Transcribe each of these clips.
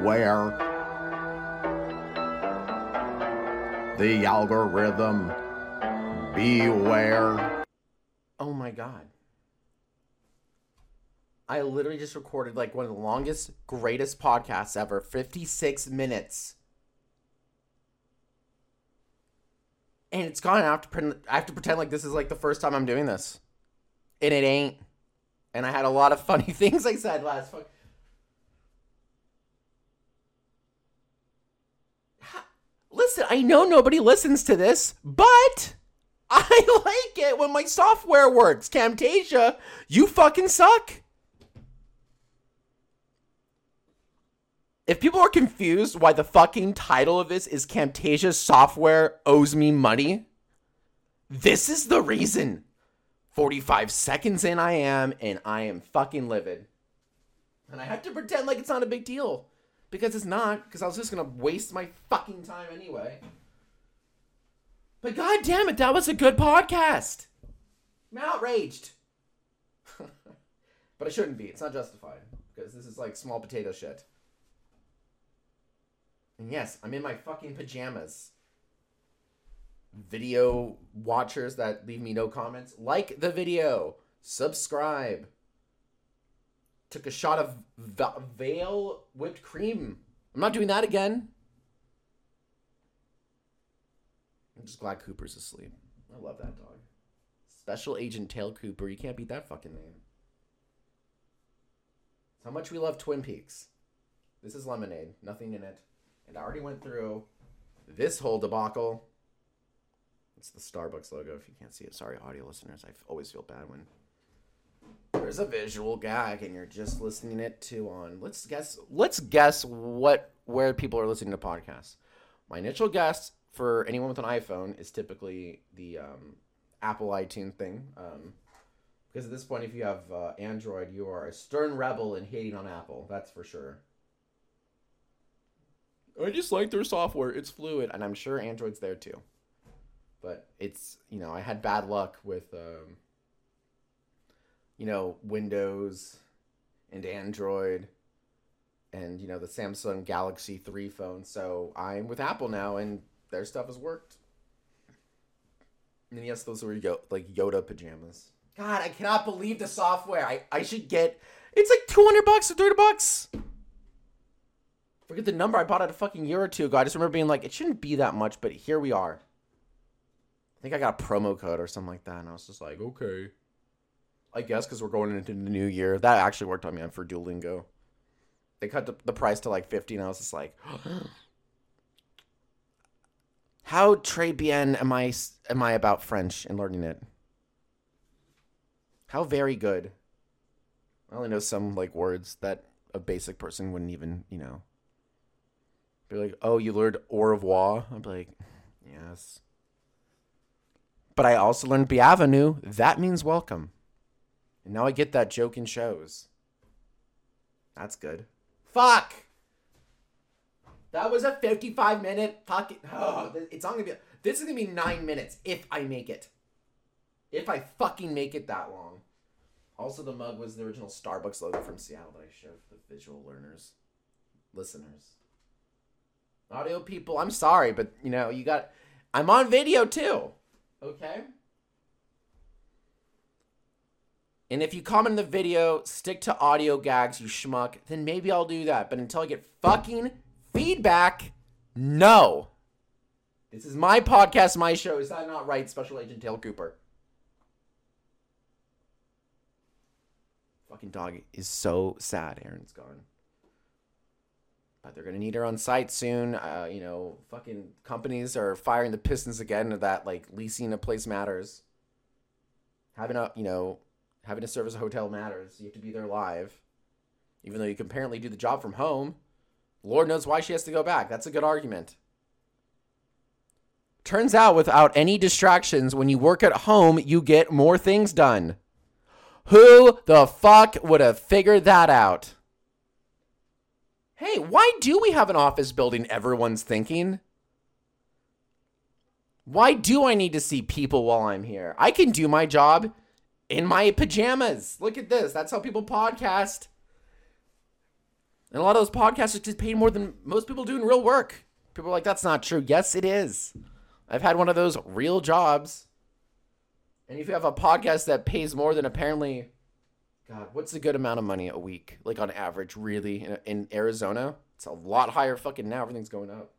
beware. The algorithm, beware. Oh my god. I literally just recorded like one of the longest, greatest podcasts ever 56 minutes. And it's gone. I have, to pre- I have to pretend like this is like the first time I'm doing this. And it ain't. And I had a lot of funny things I said last fuck. Listen, I know nobody listens to this, but I like it when my software works. Camtasia, you fucking suck. If people are confused why the fucking title of this is Camtasia software owes me money, this is the reason. 45 seconds in I am, and I am fucking livid. And I have to pretend like it's not a big deal. Because it's not, because I was just gonna waste my fucking time anyway. But god damn it, that was a good podcast. I'm outraged. but I shouldn't be. It's not justified. Because this is like small potato shit. And yes, I'm in my fucking pajamas. Video watchers that leave me no comments, like the video, subscribe. Took a shot of Vale whipped cream. I'm not doing that again. I'm just glad Cooper's asleep. I love that dog. Special Agent Tail Cooper. You can't beat that fucking name. How much we love Twin Peaks. This is lemonade. Nothing in it. And I already went through this whole debacle. It's the Starbucks logo if you can't see it. Sorry, audio listeners. I always feel bad when there's a visual gag and you're just listening it to on let's guess let's guess what where people are listening to podcasts. My initial guess for anyone with an iPhone is typically the um, Apple iTunes thing. Um, because at this point, if you have uh, Android, you are a stern rebel and hating on Apple. That's for sure. I just like their software. It's fluid, and I'm sure Android's there too. But it's you know I had bad luck with um, you know Windows and Android and you know the Samsung Galaxy 3 phone. So I'm with Apple now, and their stuff has worked. And yes, those were Yo- like Yoda pajamas. God, I cannot believe the software. I, I should get. It's like 200 bucks or 30 bucks. Forget the number I bought it a fucking year or two ago. I just remember being like, it shouldn't be that much, but here we are. I think I got a promo code or something like that, and I was just like, okay. I guess because we're going into the new year. That actually worked on me for Duolingo. They cut the, price to like 50, and I was just like, how très bien am I, am I about French and learning it? How very good. I only know some like words that a basic person wouldn't even, you know. Be like, oh, you learned au revoir? I'd be like, yes. But I also learned bienvenue. That means welcome. And now I get that joke in shows. That's good. Fuck! That was a 55 minute fucking. Oh, it's not gonna be. This is gonna be nine minutes if I make it. If I fucking make it that long. Also, the mug was the original Starbucks logo from Seattle that I showed the visual learners, listeners. Audio people, I'm sorry, but you know, you got. I'm on video too. Okay? And if you comment in the video, stick to audio gags, you schmuck, then maybe I'll do that. But until I get fucking feedback, no. This is my podcast, my show. Is that not right, Special Agent Tail Cooper? Fucking dog is so sad. Aaron's gone. But they're gonna need her on site soon. Uh, you know, fucking companies are firing the Pistons again. That like leasing a place matters. Having a you know having to service a hotel matters. You have to be there live, even though you can apparently do the job from home. Lord knows why she has to go back. That's a good argument. Turns out, without any distractions, when you work at home, you get more things done. Who the fuck would have figured that out? Hey, why do we have an office building everyone's thinking? Why do I need to see people while I'm here? I can do my job in my pajamas. Look at this. That's how people podcast. And a lot of those podcasters get paid more than most people do in real work. People are like, that's not true. Yes, it is. I've had one of those real jobs. And if you have a podcast that pays more than apparently, God, what's a good amount of money a week? Like on average, really, in, in Arizona? It's a lot higher fucking now. Everything's going up.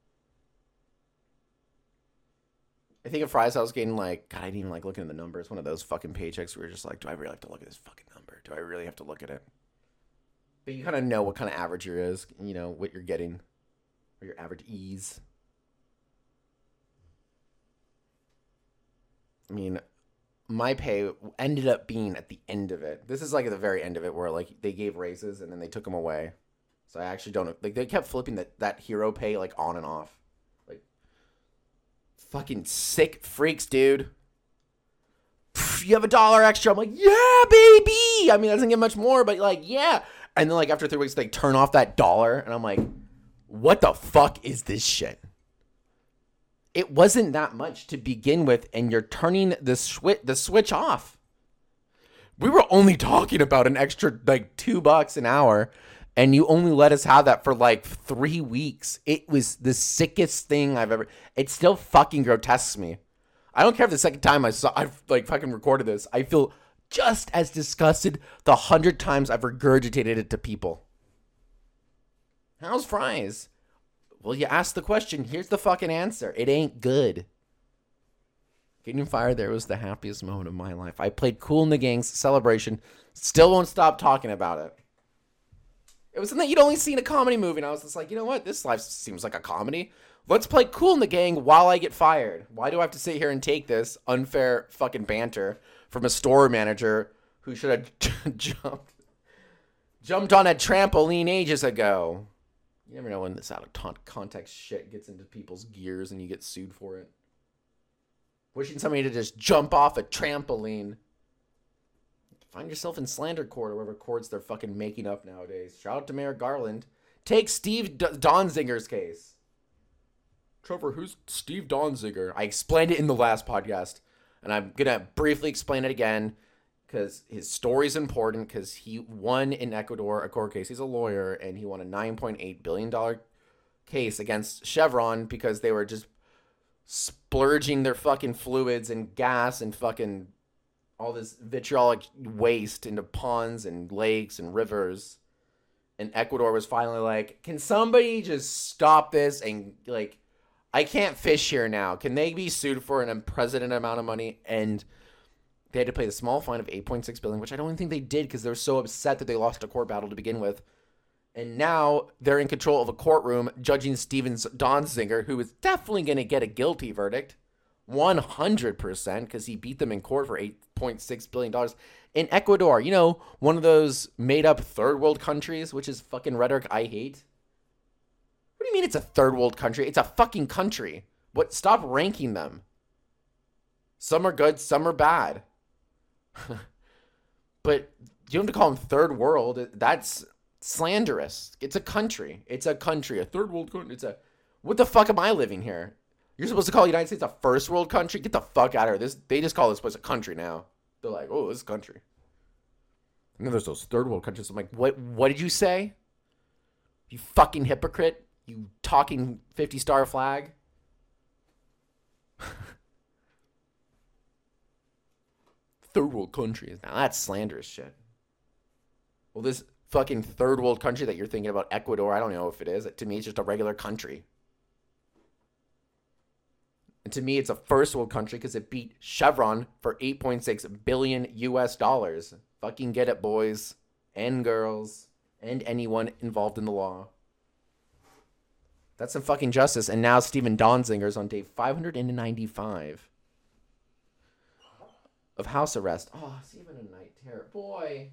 I think at Fry's I was getting like, God, I didn't even like looking at the numbers. One of those fucking paychecks where you're just like, do I really have to look at this fucking number? Do I really have to look at it? But you kind of know what kind of average your is, you know, what you're getting, or your average ease. I mean, my pay ended up being at the end of it. This is like at the very end of it where like they gave raises and then they took them away. So I actually don't. Like they kept flipping that that hero pay like on and off. Fucking sick freaks, dude. You have a dollar extra. I'm like, yeah, baby. I mean, it doesn't get much more, but like, yeah. And then like after three weeks, they turn off that dollar, and I'm like, what the fuck is this shit? It wasn't that much to begin with, and you're turning the switch the switch off. We were only talking about an extra like two bucks an hour, and you only let us have that for like three weeks. It was the sickest thing I've ever. It still fucking grotesques me. I don't care if the second time I saw I've like fucking recorded this. I feel just as disgusted the hundred times I've regurgitated it to people. How's Fry's? Well, you asked the question. Here's the fucking answer. It ain't good. Getting fired there was the happiest moment of my life. I played Kool and the Gang's celebration. Still won't stop talking about it. It was something you'd only seen a comedy movie, and I was just like, you know what? This life seems like a comedy. Let's play Kool and the Gang while I get fired. Why do I have to sit here and take this unfair fucking banter from a store manager who should have jumped jumped on a trampoline ages ago? You never know when this out of context shit gets into people's gears and you get sued for it. Wishing somebody to just jump off a trampoline. Find yourself in slander court or whatever courts they're fucking making up nowadays. Shout out to Merrick Garland. Take Steve D- Donziger's case. Trevor, who's Steve Donziger? I explained it in the last podcast, and I'm gonna briefly explain it again because his story is important because he won in Ecuador a court case. He's a lawyer and he won a $9.8 billion case against Chevron because they were just splurging their fucking fluids and gas and fucking all this vitriolic waste into ponds and lakes and rivers. And Ecuador was finally like, can somebody just stop this and like, I can't fish here now. Can they be sued for an unprecedented amount of money and they had to pay the small fine of 8.6 billion, which I don't think they did because they were so upset that they lost a court battle to begin with. And now they're in control of a courtroom judging Steven Donziger, who is definitely going to get a guilty verdict. 100% because he beat them in court for $8.6 billion. In Ecuador, you know, one of those made up third world countries, which is fucking rhetoric I hate. What do you mean it's a third world country? It's a fucking country. What? Stop ranking them. Some are good, some are bad. but you don't have to call them third world. That's slanderous. It's a country. It's a country. A third world country. It's a. What the fuck am I living here? You're supposed to call the United States a first world country? Get the fuck out of here. This they just call this place a country now. They're like, oh, this is country. And then there's those third world countries. I'm like, what? What did you say? You fucking hypocrite! You talking fifty star flag. third world countries. Now that's slanderous shit. Well, this fucking third world country that you're thinking about, Ecuador, I don't know if it is. To me, it's just a regular country. And to me, it's a first world country because it beat Chevron for 8.6 billion US dollars. Fucking get it, boys and girls and anyone involved in the law. That's some fucking justice. And now Steven Donziger's on day 595 of house arrest. Oh, even a night terror. Boy.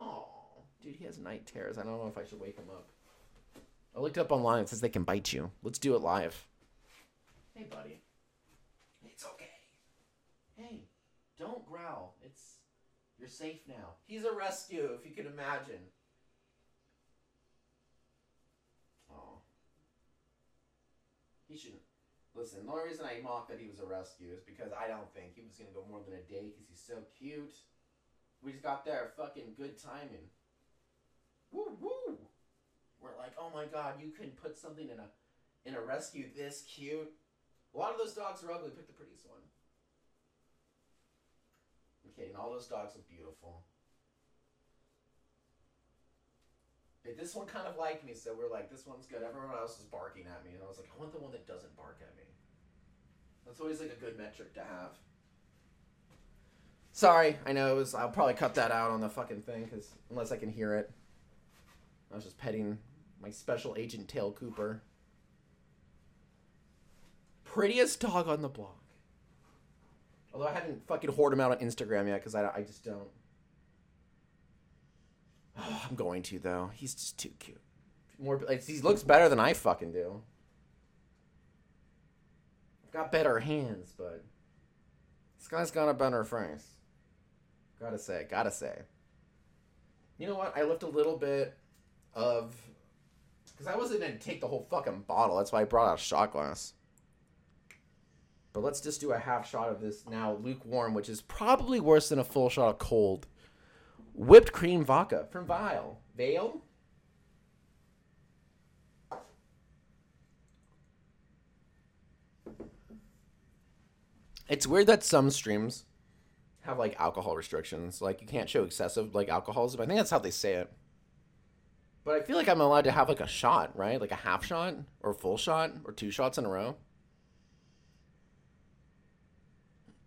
Oh, dude, he has night terrors. I don't know if I should wake him up. I looked up online. It says they can bite you. Let's do it live. Hey, buddy. It's okay. Hey, don't growl. It's you're safe now. He's a rescue, if you can imagine. Oh. He shouldn't. Listen, the only reason I mocked that he was a rescue is because I don't think he was going to go more than a day because he's so cute. We just got there fucking good timing. Woo woo! we're like, oh my god, you can put something in a in a rescue this cute. A lot of those dogs are ugly. Pick the prettiest one. Okay, and all those dogs look beautiful. But this one kind of liked me, so we're like, this one's good. Everyone else is barking at me, and I was like, I want the one that doesn't bark at me. That's always like a good metric to have. Sorry, I know it was. I'll probably cut that out on the fucking thing, because unless I can hear it. I was just petting my special agent Tail Cooper. Prettiest dog on the block. Although I haven't fucking hoard him out on Instagram yet because I, I just don't. Oh, I'm going to though. He's just too cute. More like he looks better than I fucking do. I've got better hands, but this guy's got a better face. Gotta say, gotta say. You know what? I left a little bit of because I wasn't gonna take the whole fucking bottle. That's why I brought out a shot glass. But let's just do a half shot of this now lukewarm, which is probably worse than a full shot of cold. Whipped cream vodka from Vial. Vale? It's weird that some streams have like alcohol restrictions. Like you can't show excessive like alcoholism. I think that's how they say it. But I feel like I'm allowed to have like a shot, right? Like a half shot or full shot or two shots in a row.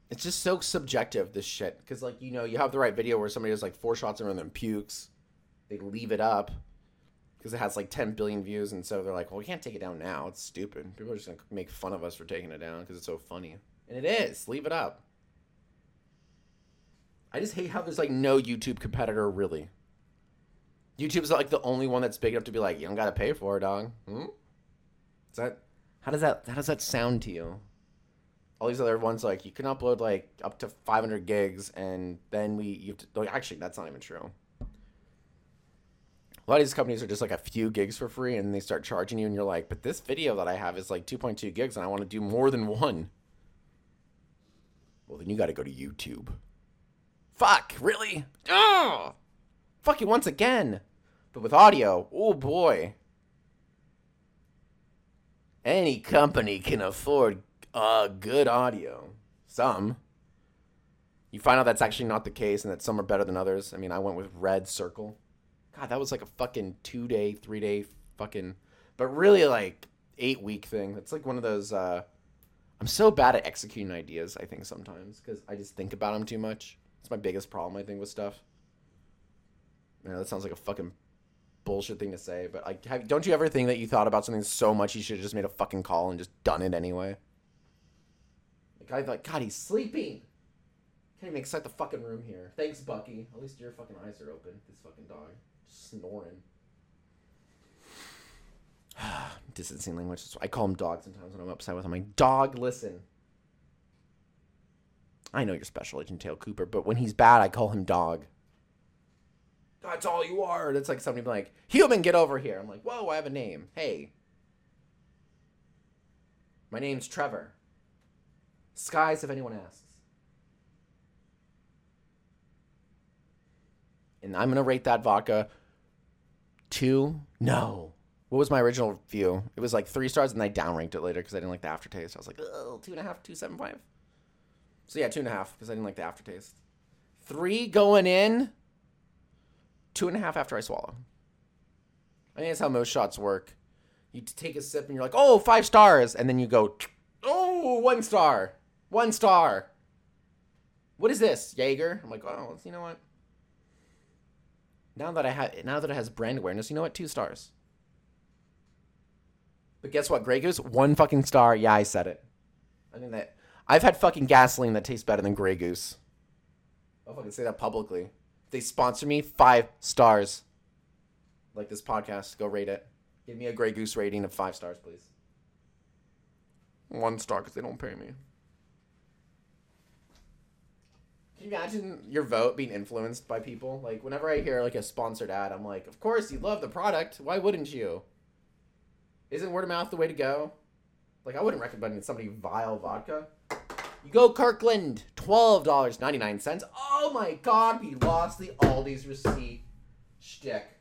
It's just so subjective, this shit. Because, like, you know, you have the right video where somebody does like four shots and then pukes. They leave it up because it has like 10 billion views. And so they're like, well, we can't take it down now. It's stupid. People are just to make fun of us for taking it down because it's so funny. And it is. Leave it up. I just hate how there's like no YouTube competitor, really. YouTube's like the only one that's big enough to be like, you don't got to pay for it, dog. Hmm? Is that. How does that how does that sound to you? All these other ones like you can upload like up to 500 gigs and then we you have to actually that's not even true. A lot of these companies are just like a few gigs for free and they start charging you and you're like but this video that i have is like 2.2 gigs and i want to do more than one. Well then you got to go to youtube. Fuck really? Oh fuck you once again. But with audio oh boy. Any company can afford uh, good audio. Some. You find out that's actually not the case and that some are better than others. I mean, I went with Red Circle. God, that was like a fucking two day, three day fucking, but really like eight week thing. It's like one of those. Uh, I'm so bad at executing ideas, I think, sometimes because I just think about them too much. It's my biggest problem, I think, with stuff. Know, that sounds like a fucking bullshit thing to say, but like, have, don't you ever think that you thought about something so much you should have just made a fucking call and just done it anyway? I'd like, God, he's sleeping. Can't even excite the fucking room here. Thanks, Bucky. At least your fucking eyes are open. This fucking dog. Snoring. Distancing language. I call him dog sometimes when I'm upset with him. I'm like, dog, listen. I know you're Special Agent Tail Cooper, but when he's bad, I call him dog. That's all you are. That's like somebody like, human, get over here. I'm like, whoa, I have a name. Hey. My name's Trevor. Skies, if anyone asks. And I'm going to rate that vodka two. No. What was my original view? It was like three stars, and I downranked it later because I didn't like the aftertaste. I was like, oh, two and a half, two seven five. So yeah, two and a half because I didn't like the aftertaste. Three going in. Two and a half after I swallow. I think that's how most shots work. You take a sip and you're like, oh, five stars, and then you go, oh, one star. One star. What is this, Jaeger? I'm like, oh, you know what? Now that I have, now that it has brand awareness, you know what? Two stars. But guess what, Grey Goose? One fucking star. Yeah, I said it. I think that I've had fucking gasoline that tastes better than Grey Goose. I'll fucking say that publicly. They sponsor me, five stars. Like this podcast, go rate it. Give me a Grey Goose rating of five stars, please. One star because they don't pay me. Can you imagine your vote being influenced by people? Like whenever I hear like a sponsored ad, I'm like, of course you love the product. Why wouldn't you? Isn't word of mouth the way to go? Like I wouldn't recommend somebody vile vodka. You go Kirkland, twelve dollars ninety nine cents. Oh my God, we lost the Aldi's receipt. Shtick.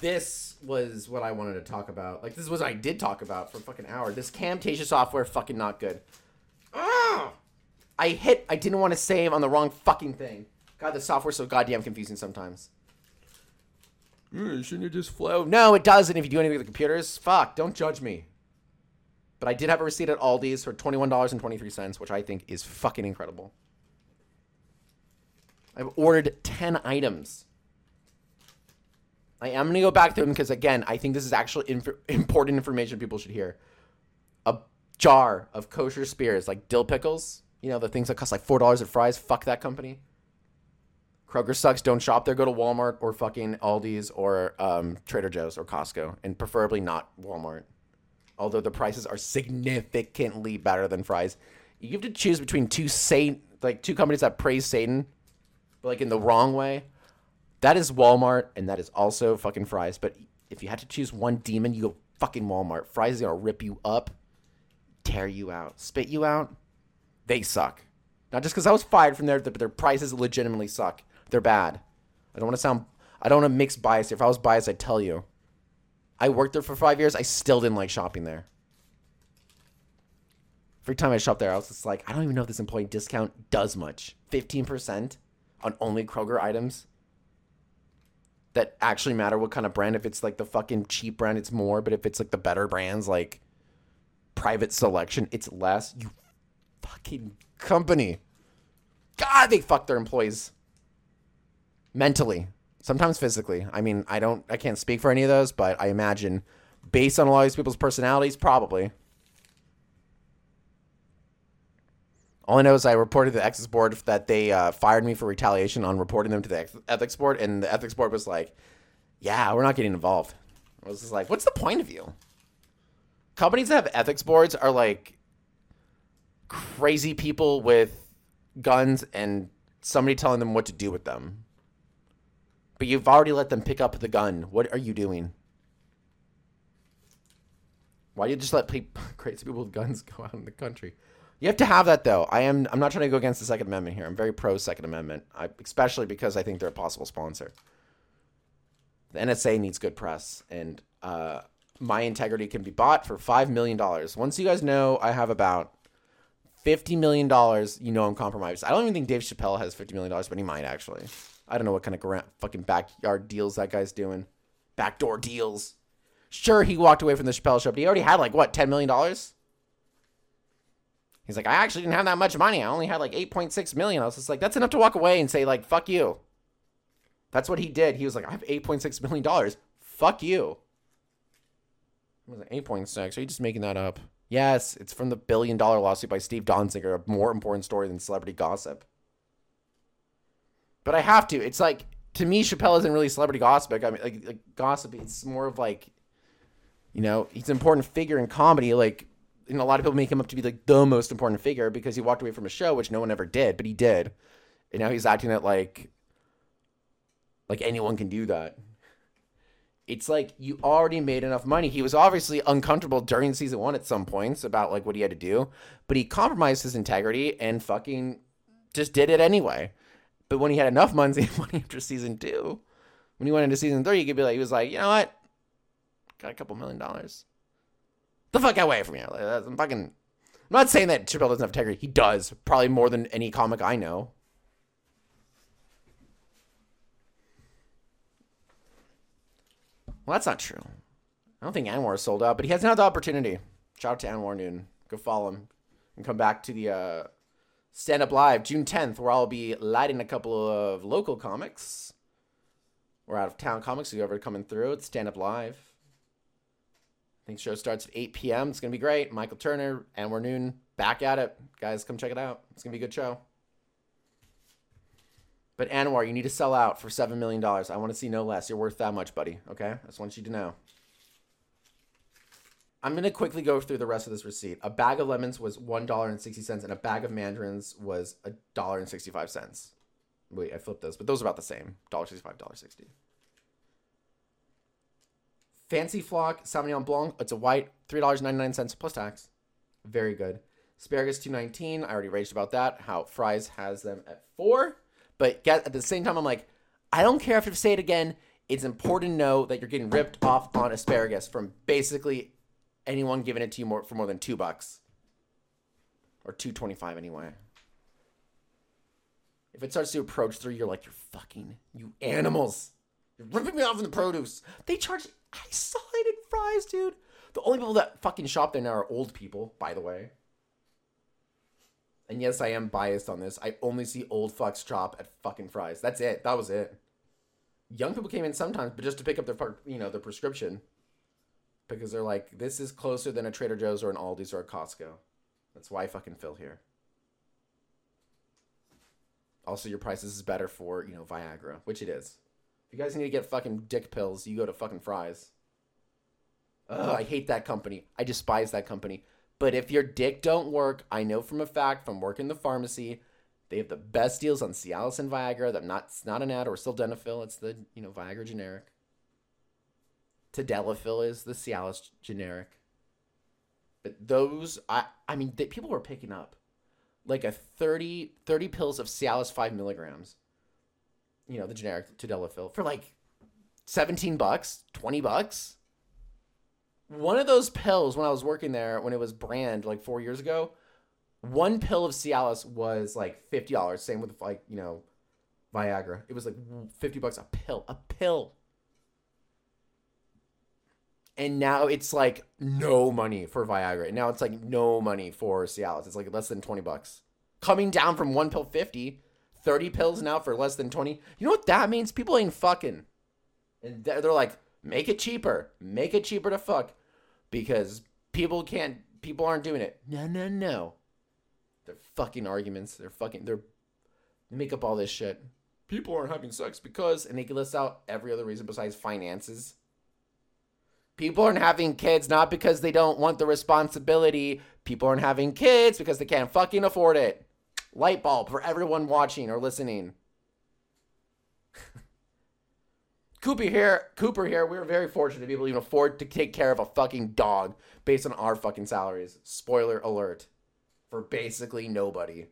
this was what I wanted to talk about. Like this was what I did talk about for a fucking hour. This Camtasia software fucking not good. I hit. I didn't want to save on the wrong fucking thing. God, the software's so goddamn confusing sometimes. Mm, shouldn't it just flow? No, it doesn't. If you do anything with the computers, fuck. Don't judge me. But I did have a receipt at Aldi's for twenty one dollars and twenty three cents, which I think is fucking incredible. I've ordered ten items. I am going to go back through them because, again, I think this is actually inf- important information people should hear. A jar of kosher spears, like dill pickles, you know, the things that cost like $4 at Fry's. Fuck that company. Kroger sucks. Don't shop there. Go to Walmart or fucking Aldi's or um, Trader Joe's or Costco, and preferably not Walmart. Although the prices are significantly better than Fry's. You have to choose between two Satan, like two companies that praise Satan, but like in the wrong way that is Walmart, and that is also fucking Fry's. But if you had to choose one demon, you go fucking Walmart. Fry's is gonna rip you up, tear you out, spit you out. They suck. Not just because I was fired from there, but their prices legitimately suck. They're bad. I don't want to sound. I don't want to mix bias. Here. If I was biased, I'd tell you. I worked there for five years. I still didn't like shopping there. Every time I shop there, I was just like, I don't even know if this employee discount does much. 15% on only Kroger items that actually matter what kind of brand. If it's like the fucking cheap brand, it's more. But if it's like the better brands, like private selection, it's less. You fucking company. God, they fuck their employees mentally, sometimes physically. I mean, I don't, I can't speak for any of those, but I imagine based on a lot of these people's personalities, probably. All I know is I reported to the ethics board that they uh, fired me for retaliation on reporting them to the ethics board, and the ethics board was like, "Yeah, we're not getting involved." I was just like, "What's the point of you?" Companies that have ethics boards are like crazy people with guns and somebody telling them what to do with them. But you've already let them pick up the gun. What are you doing? Why do you just let people, crazy people with guns go out in the country? You have to have that though. I am. I'm not trying to go against the Second Amendment here. I'm very pro Second Amendment, I, especially because I think they're a possible sponsor. The NRA needs good press, and uh, my integrity can be bought for five million dollars. Once you guys know, I have about fifty million dollars. You know, I'm compromised. I don't even think Dave Chappelle has fifty million dollars, but he might actually. I don't know what kind of grant, fucking backyard deals that guy's doing. Backdoor deals. Sure, he walked away from the Chappelle show, but he already had like what ten million dollars. He's like, I actually didn't have that much money. I only had like 8.6 million. I was just like, that's enough to walk away and say, like, fuck you. That's what he did. He was like, I have 8.6 million dollars. Fuck you. It was like 8.6. Are you just making that up? Yes, it's from the billion dollar lawsuit by Steve Donziger, a more important story than celebrity gossip. But I have to. It's like to me, Chappelle isn't really celebrity gossip. I mean, like, like gossip. It's more of like, you know, he's an important figure in comedy. Like and a lot of people make him up to be like the most important figure because he walked away from a show, which no one ever did, but he did. And now he's acting it like like anyone can do that. It's like you already made enough money. He was obviously uncomfortable during season one at some points about like what he had to do, but he compromised his integrity and fucking just did it anyway. But when he had enough money, after season two, when he went into season three, he could be like, he was like, you know what, got a couple million dollars the fuck away from here. Like, I'm fucking. I'm not saying that Chappelle doesn't have integrity. He does, probably more than any comic I know. Well, that's not true. I don't think Anwar is sold out, but he hasn't had the opportunity. Shout out to Anwar Noon. Go follow him and come back to the uh, Stand Up Live June 10th, where I'll be lighting a couple of local comics or out of town comics. So you ever coming through, it's Stand Up Live. I think the show starts at 8 p.m. It's going to be great. Michael Turner, Anwar Noon, back at it. Guys, come check it out. It's going to be a good show. But Anwar, you need to sell out for $7 million. I want to see no less. You're worth that much, buddy. Okay? I just want you to know. I'm going to quickly go through the rest of this receipt. A bag of lemons was $1.60, and a bag of mandarins was $1.65. Wait, I flipped those, but those are about the same $1.65, $1.60. Fancy Flock Sauvignon Blanc. It's a white, three dollars ninety nine cents plus tax. Very good. Asparagus two nineteen. I already raged about that. How Fry's has them at four, but at the same time, I'm like, I don't care if you say it again. it's important to know that you're getting ripped off on asparagus from basically anyone giving it to you more for more than two bucks or two twenty five anyway. If it starts to approach three, you're like, you're fucking you animals. You're ripping me off in the produce. They charge. I saw it Fry's, dude. The only people that fucking shop there now are old people, by the way. And yes, I am biased on this. I only see old fucks shop at fucking Fry's. That's it. That was it. Young people came in sometimes, but just to pick up their, you know, their prescription, because they're like, this is closer than a Trader Joe's or an Aldi's or a Costco. That's why I fucking fill here. Also, your prices is better for you know Viagra, which it is. If you guys need to get fucking dick pills, you go to fucking Fry's. Ugh, I hate that company. I despise that company. But if your dick don't work, I know from a fact from working the pharmacy, they have the best deals on Cialis and Viagra. That not it's not an ad or sildenafil. It's the you know Viagra generic. Tadalafil is the Cialis generic. But those, I I mean, they, people were picking up like a 30, 30 pills of Cialis five milligrams. You know the generic Tadalafil for like seventeen bucks, twenty bucks one of those pills when I was working there when it was brand like four years ago, one pill of Cialis was like fifty dollars. Same with like you know, Viagra. It was like fifty bucks a pill, a pill. And now it's like no money for Viagra. And now it's like no money for Cialis. It's like less than twenty bucks, coming down from one pill fifty. 30 pills now for less than 20. You know what that means? People ain't fucking. And they're like, make it cheaper. Make it cheaper to fuck because people can't people aren't doing it. No, no, no. They're fucking arguments. They're fucking they're they make up all this shit. People aren't having sex because and they can list out every other reason besides finances. People aren't having kids not because they don't want the responsibility. People aren't having kids because they can't fucking afford it. Light bulb for everyone watching or listening. Cooper here, Cooper here. We are very fortunate to be able to even afford to take care of a fucking dog based on our fucking salaries. Spoiler alert for basically nobody.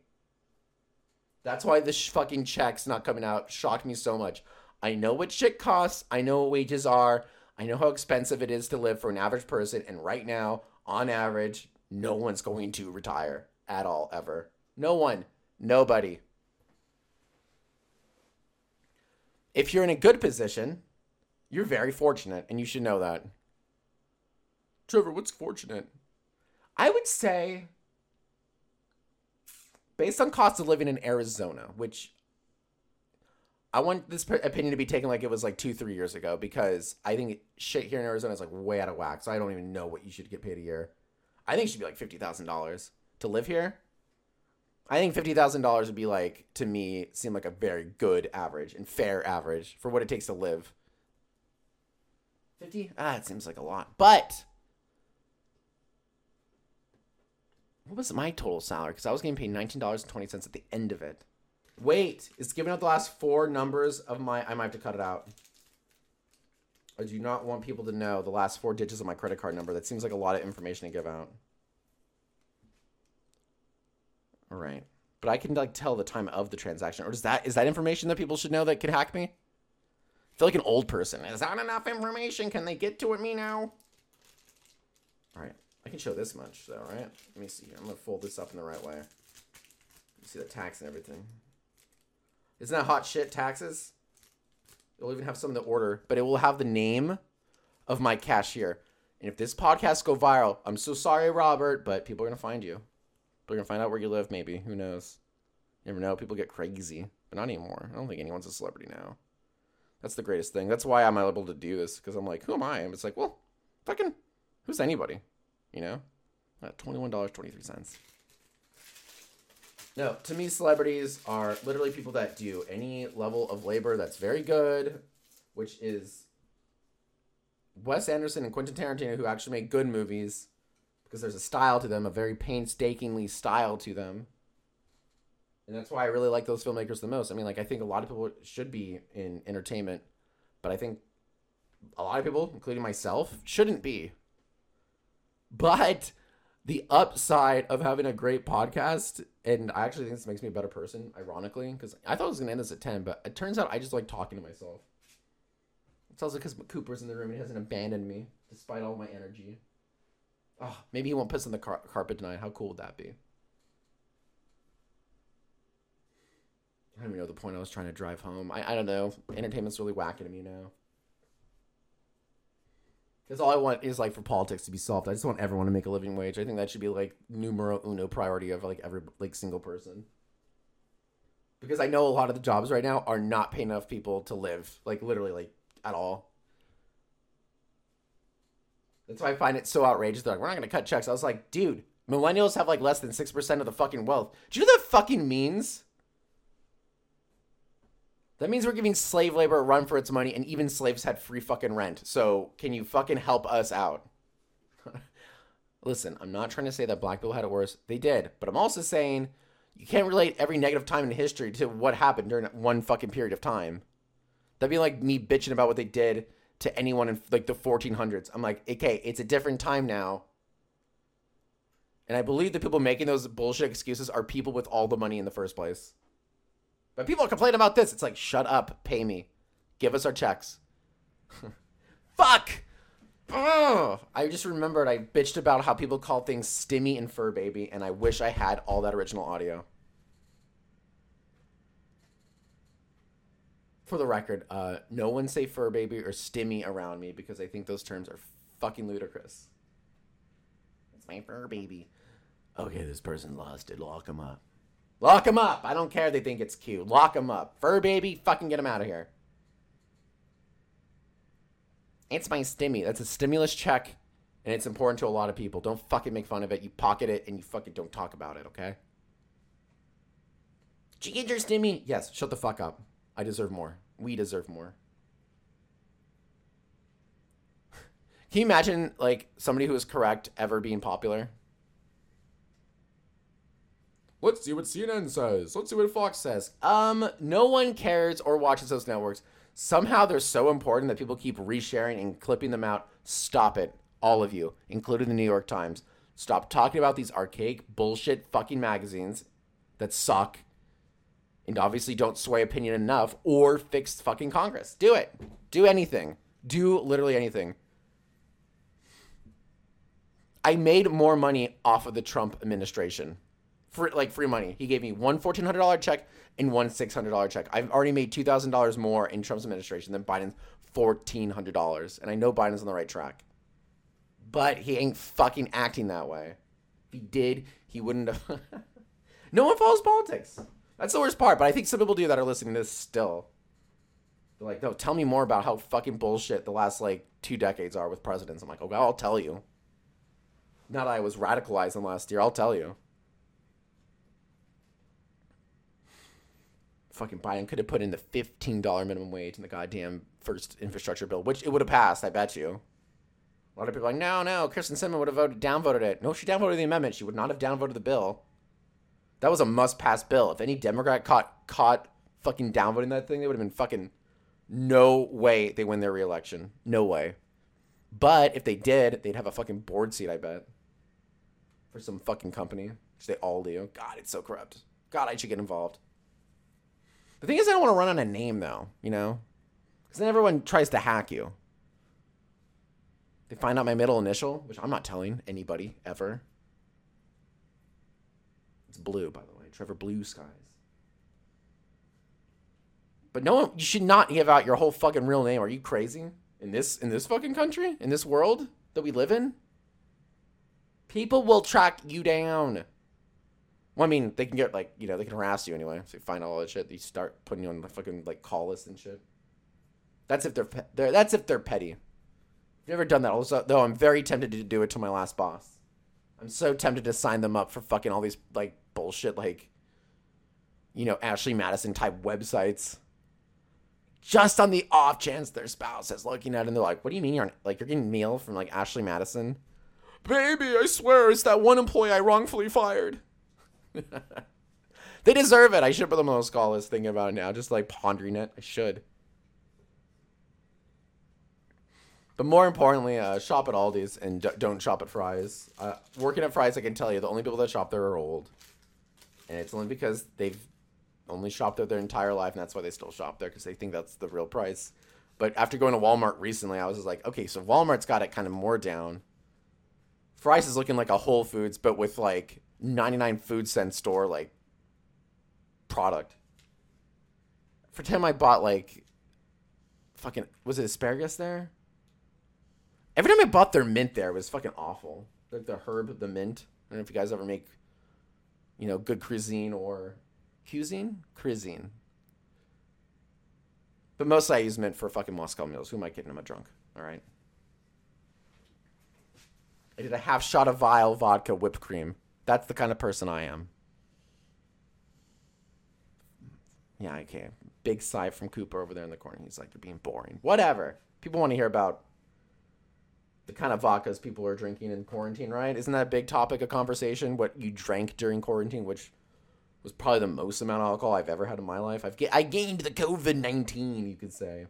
That's why this fucking check's not coming out shocked me so much. I know what shit costs. I know what wages are. I know how expensive it is to live for an average person. And right now, on average, no one's going to retire at all, ever. No one. Nobody. If you're in a good position, you're very fortunate, and you should know that. Trevor, what's fortunate? I would say, based on cost of living in Arizona, which I want this opinion to be taken like it was like two, three years ago, because I think shit here in Arizona is like way out of whack. So I don't even know what you should get paid a year. I think it should be like fifty thousand dollars to live here. I think fifty thousand dollars would be like to me seem like a very good average and fair average for what it takes to live. Fifty? Ah, it seems like a lot. But what was my total salary? Because I was getting paid nineteen dollars and twenty cents at the end of it. Wait, it's giving out the last four numbers of my. I might have to cut it out. I do not want people to know the last four digits of my credit card number. That seems like a lot of information to give out. All right. But I can like tell the time of the transaction. Or is that is that information that people should know that could hack me? I feel like an old person. Is that enough information? Can they get to it me now? All right. I can show this much though, right? Let me see here. I'm gonna fold this up in the right way. You see the tax and everything. Isn't that hot shit taxes? It'll even have some of the order, but it will have the name of my cashier. And if this podcast go viral, I'm so sorry, Robert, but people are gonna find you. They're gonna find out where you live, maybe. Who knows? You never know. People get crazy, but not anymore. I don't think anyone's a celebrity now. That's the greatest thing. That's why I'm able to do this because I'm like, who am I? And it's like, well, fucking, who's anybody? You know? At twenty-one dollars twenty-three cents. No, to me, celebrities are literally people that do any level of labor that's very good, which is Wes Anderson and Quentin Tarantino, who actually make good movies because there's a style to them, a very painstakingly style to them. And that's why I really like those filmmakers the most. I mean, like I think a lot of people should be in entertainment, but I think a lot of people, including myself, shouldn't be. But the upside of having a great podcast, and I actually think this makes me a better person, ironically, because I thought I was gonna end this at ten, but it turns out I just like talking to myself. It's also because Cooper's in the room and he hasn't abandoned me despite all my energy. Oh, maybe he won't piss on the car- carpet tonight. How cool would that be? I don't even know the point I was trying to drive home. I, I don't know. Entertainment's really whacking at me now. Because all I want is like for politics to be solved. I just want everyone to make a living wage. I think that should be like numero uno priority of like every like single person. Because I know a lot of the jobs right now are not paying enough people to live, like literally, like at all. That's why I find it so outrageous. They're like, we're not going to cut checks. I was like, dude, millennials have like less than 6% of the fucking wealth. Do you know what that fucking means? That means we're giving slave labor a run for its money, and even slaves had free fucking rent. So can you fucking help us out? Listen, I'm not trying to say that black people had it worse. They did. But I'm also saying you can't relate every negative time in history to what happened during one fucking period of time. That'd be like me bitching about what they did to anyone in like the 1400s. I'm like, okay, it's a different time now. And I believe the people making those bullshit excuses are people with all the money in the first place. But people complain about this. It's like, shut up, pay me, give us our checks. Fuck. Oh, I just remembered I bitched about how people call things Stimmy and Fur Baby, and I wish I had all that original audio. For the record, uh, no one say Fur Baby or Stimmy around me because I think those terms are fucking ludicrous. It's my fur baby. Okay, this person lost it. Lock him up. Lock him up. I don't care. They think it's cute. Lock him up. Fur baby, fucking get him out of here. It's my stimmy. That's a stimulus check, and it's important to a lot of people. Don't fucking make fun of it. You pocket it, and you fucking don't talk about it, okay? Your stimmy? Yes, shut the fuck up. I deserve more. We deserve more. Can you imagine, like, somebody who is correct ever being popular? Let's see what CNN says. Let's see what Fox says. Um, no one cares or watches those networks. Somehow they're so important that people keep resharing and clipping them out. Stop it. All of you, including the New York Times. Stop talking about these archaic bullshit fucking magazines that suck and obviously don't sway opinion enough or fix fucking Congress. Do it. Do anything. Do literally anything. I made more money off of the Trump administration for like free money. He gave me one fourteen hundred dollar check and one six hundred dollar check. I've already made two thousand dollars more in Trump's administration than Biden's fourteen hundred dollars, and I know Biden's on the right track. But he ain't fucking acting that way. If he did, he wouldn't have. no one follows politics. That's the worst part. But I think some people do that are listening to this still. They're like, no, tell me more about how fucking bullshit the last like two decades are with presidents. I'm like, okay, I'll tell you. That I was radicalized in last year, I'll tell you. fucking Biden could have put in the $15 minimum wage in the goddamn first infrastructure bill, which it would have passed, I bet you. A lot of people are like, no, no, Kyrsten Sinema would have voted, downvoted it. No, she downvoted the amendment. She would not have downvoted the bill. That was a must pass bill. If any Democrat caught caught fucking downvoting that thing, they would have been fucking no way they win their reelection. No way. But if they did, they'd have a fucking board seat, I bet. For some fucking company. Which they all do. God, it's so corrupt. God, I should get involved. The thing is, I don't want to run on a name, though, you know? Because then everyone tries to hack you. They find out my middle initial, which I'm not telling anybody ever. It's blue, by the way. Trevor Blue Skies. But no one, you should not give out your whole fucking real name. Are you crazy? In this, in this fucking country? In this world that we live in? People will track you down. Well, I mean, they can get like you know they can harass you anyway. So you find all that shit. They start putting you on the fucking like call list and shit. That's if they're, pe- they're that's if they're petty. I've never done that. Also, though, I'm very tempted to do it to my last boss. I'm so tempted to sign them up for fucking all these like bullshit like, you know, Ashley Madison type websites. Just on the off chance their spouse is looking at it and they're like, "What do you mean you're like you're getting mail from like Ashley Madison?" Baby, I swear it's that one employee I wrongfully fired. they deserve it. I should put them on the call list thinking about it now, just like pondering it. I should. But more importantly, uh, shop at Aldi's and d- don't shop at Fry's. Uh, working at Fry's, I can tell you, the only people that shop there are old. And it's only because they've only shopped there their entire life, and that's why they still shop there, because they think that's the real price. But after going to Walmart recently, I was just like, okay, so Walmart's got it kind of more down. Fry's is looking like a Whole Foods, but with like 99 food cent store like product. For Tim, I bought like fucking was it asparagus there? Every time I bought their mint there, it was fucking awful. Like the herb, the mint. I don't know if you guys ever make, you know, good cuisine or cuisine, cuisine. But mostly I use mint for fucking Moscow mules. Who am I kidding? I'm a drunk. All right. I did a half shot of vile vodka whipped cream. That's the kind of person I am. Yeah, okay. Big sigh from Cooper over there in the corner. He's like, you're being boring. Whatever. People want to hear about the kind of vodkas people are drinking in quarantine, right? Isn't that a big topic of conversation? What you drank during quarantine, which was probably the most amount of alcohol I've ever had in my life. I've I gained the COVID nineteen, you could say.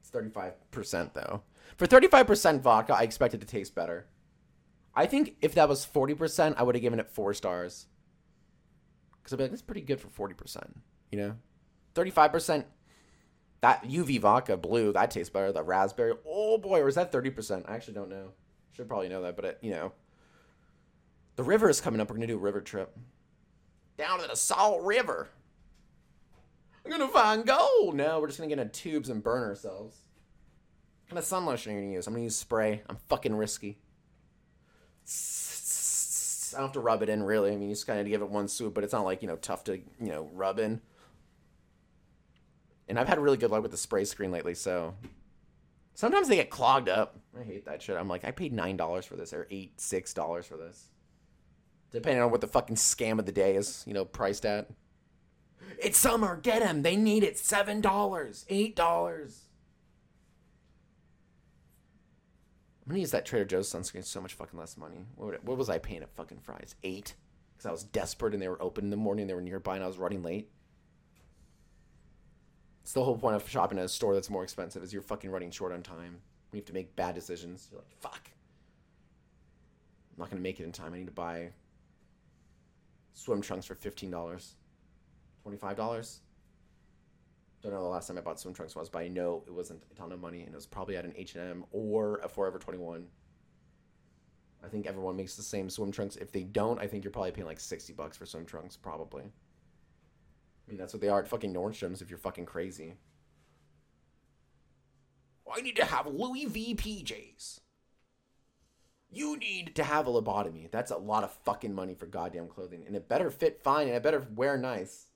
It's thirty five percent though. For thirty five percent vodka, I expect it to taste better. I think if that was forty percent, I would have given it four stars. Because I'd be like, that's pretty good for forty percent. You know, thirty five percent. That UV vodka blue that tastes better. The raspberry, oh boy, or is that thirty percent? I actually don't know. Should probably know that, but it, you know, the river is coming up. We're gonna do a river trip down to the Salt River. I'm gonna find gold. No, we're just gonna get in tubes and burn ourselves. What kind of sun lotion are you gonna use? I'm gonna use spray. I'm fucking risky. I don't have to rub it in really. I mean, you just kind of give it one swoop, but it's not like you know tough to you know rub in. And I've had really good luck with the spray screen lately, so sometimes they get clogged up. I hate that shit. I'm like, I paid nine dollars for this or eight, six dollars for this depending on what the fucking scam of the day is, you know, priced at. It's summer, get them. They need it. Seven dollars, eight dollars. I'm gonna use that Trader Joe's sunscreen. So much fucking less money. What, what was I paying at fucking Fry's? Eight, because I was desperate and they were open in the morning. They were nearby and I was running late. It's the whole point of shopping at a store that's more expensive is you're fucking running short on time. You have to make bad decisions. You're like, fuck. I'm not gonna make it in time. I need to buy swim trunks for fifteen dollars, twenty five dollars. Don't know the last time I bought swim trunks was, but I know it wasn't a ton of money, and it was probably at an H and M or a Forever Twenty One. I think everyone makes the same swim trunks. If they don't, I think you're probably paying like sixty bucks for swim trunks, probably. I mean, that's what they are at fucking Nordstrom's if you're fucking crazy. I need to have Louis V PJs you need to have a lobotomy. That's a lot of fucking money for goddamn clothing. And it better fit fine and it better wear nice.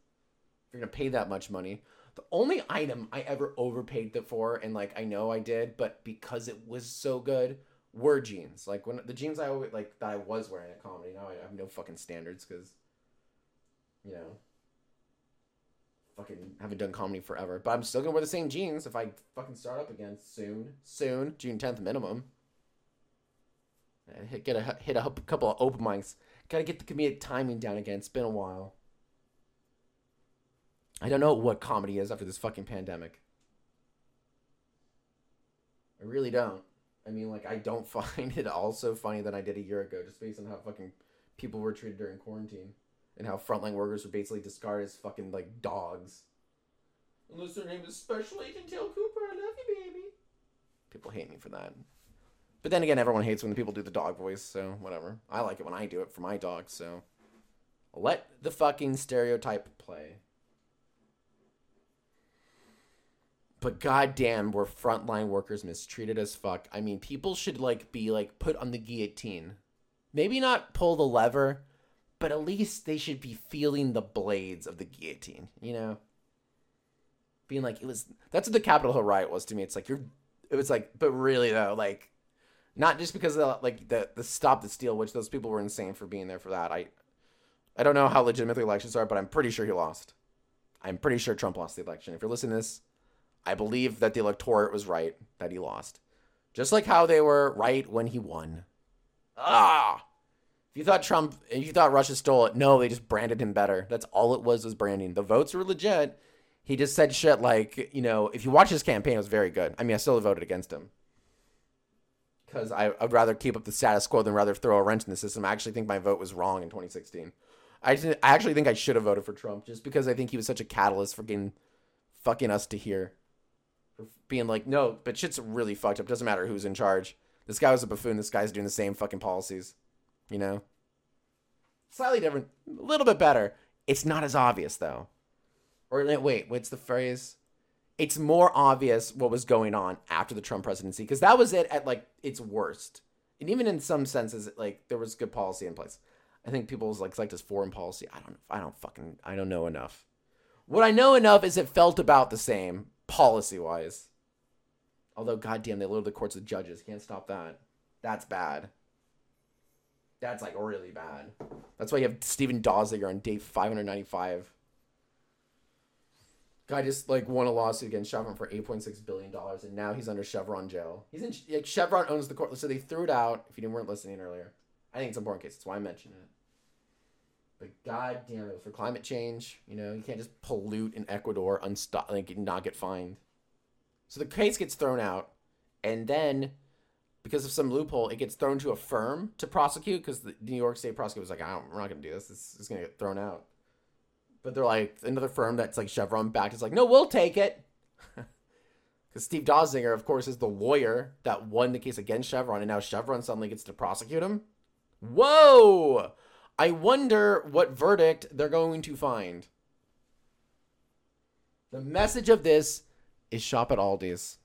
If you're gonna pay that much money. The only item I ever overpaid for, and like I know I did, but because it was so good, were jeans. Like when the jeans I always like that I was wearing at comedy. Now I have no fucking standards because, you know, fucking haven't done comedy forever. But I'm still gonna wear the same jeans if I fucking start up again soon. Soon, June 10th minimum. Hit, get a hit a couple of open mics. Got to get the comedic timing down again. It's been a while. I don't know what comedy is after this fucking pandemic. I really don't. I mean, like, I don't find it also funny than I did a year ago, just based on how fucking people were treated during quarantine and how frontline workers were basically discarded as fucking like dogs. Unless their name is Special Agent Dale Cooper, I love you, baby. People hate me for that. But then again, everyone hates when people do the dog voice, so whatever. I like it when I do it for my dog, so let the fucking stereotype play. But goddamn, were frontline workers mistreated as fuck. I mean, people should like be like put on the guillotine. Maybe not pull the lever, but at least they should be feeling the blades of the guillotine, you know? Being like, it was that's what the Capitol Hill riot was to me. It's like you're it was like, but really though, like not just because of the, like the the stop the steal, which those people were insane for being there for that. I I don't know how legitimate the elections are, but I'm pretty sure he lost. I'm pretty sure Trump lost the election. If you're listening to this, I believe that the electorate was right that he lost. Just like how they were right when he won. Ah! You thought Trump, if you thought Russia stole it, no, they just branded him better. That's all it was was branding. The votes were legit. He just said shit like, you know, if you watch his campaign, it was very good. I mean, I still voted against him because I, would rather keep up the status quo than rather throw a wrench in the system. I actually think my vote was wrong in 2016. I, I actually think I should have voted for Trump just because I think he was such a catalyst for getting fucking us to hear. For being like, no, but shit's really fucked up. Doesn't matter who's in charge. This guy was a buffoon. This guy's doing the same fucking policies. You know? Slightly different. A little bit better. It's not as obvious, though. Or wait, what's the phrase? It's more obvious what was going on after the Trump presidency because that was it at like its worst. And even in some senses, like there was good policy in place. I think people was like like this foreign policy. I don't I don't fucking I don't know enough. What I know enough is it felt about the same policy wise. Although goddamn they loaded the courts with judges. Can't stop that. That's bad. That's like really bad. That's why you have Steven Donziger on day 595. Guy just like won a lawsuit against Chevron for 8.6 billion dollars, and now he's under Chevron jail. He's in like Chevron owns the court, so they threw it out. If you weren't listening earlier, I think it's an important case. That's why I mentioned it. But god damn it, for climate change, you know, you can't just pollute in Ecuador, unstop, like not get fined. So the case gets thrown out, and then because of some loophole, it gets thrown to a firm to prosecute because the New York State prosecutor was like, I don't, we're not going to do this. This is going to get thrown out. But they're like, another firm that's like Chevron backed is like, no, we'll take it. Because Steve Donziger, of course, is the lawyer that won the case against Chevron, and now Chevron suddenly gets to prosecute him. Whoa! I wonder what verdict they're going to find. The message of this is shop at Aldi's.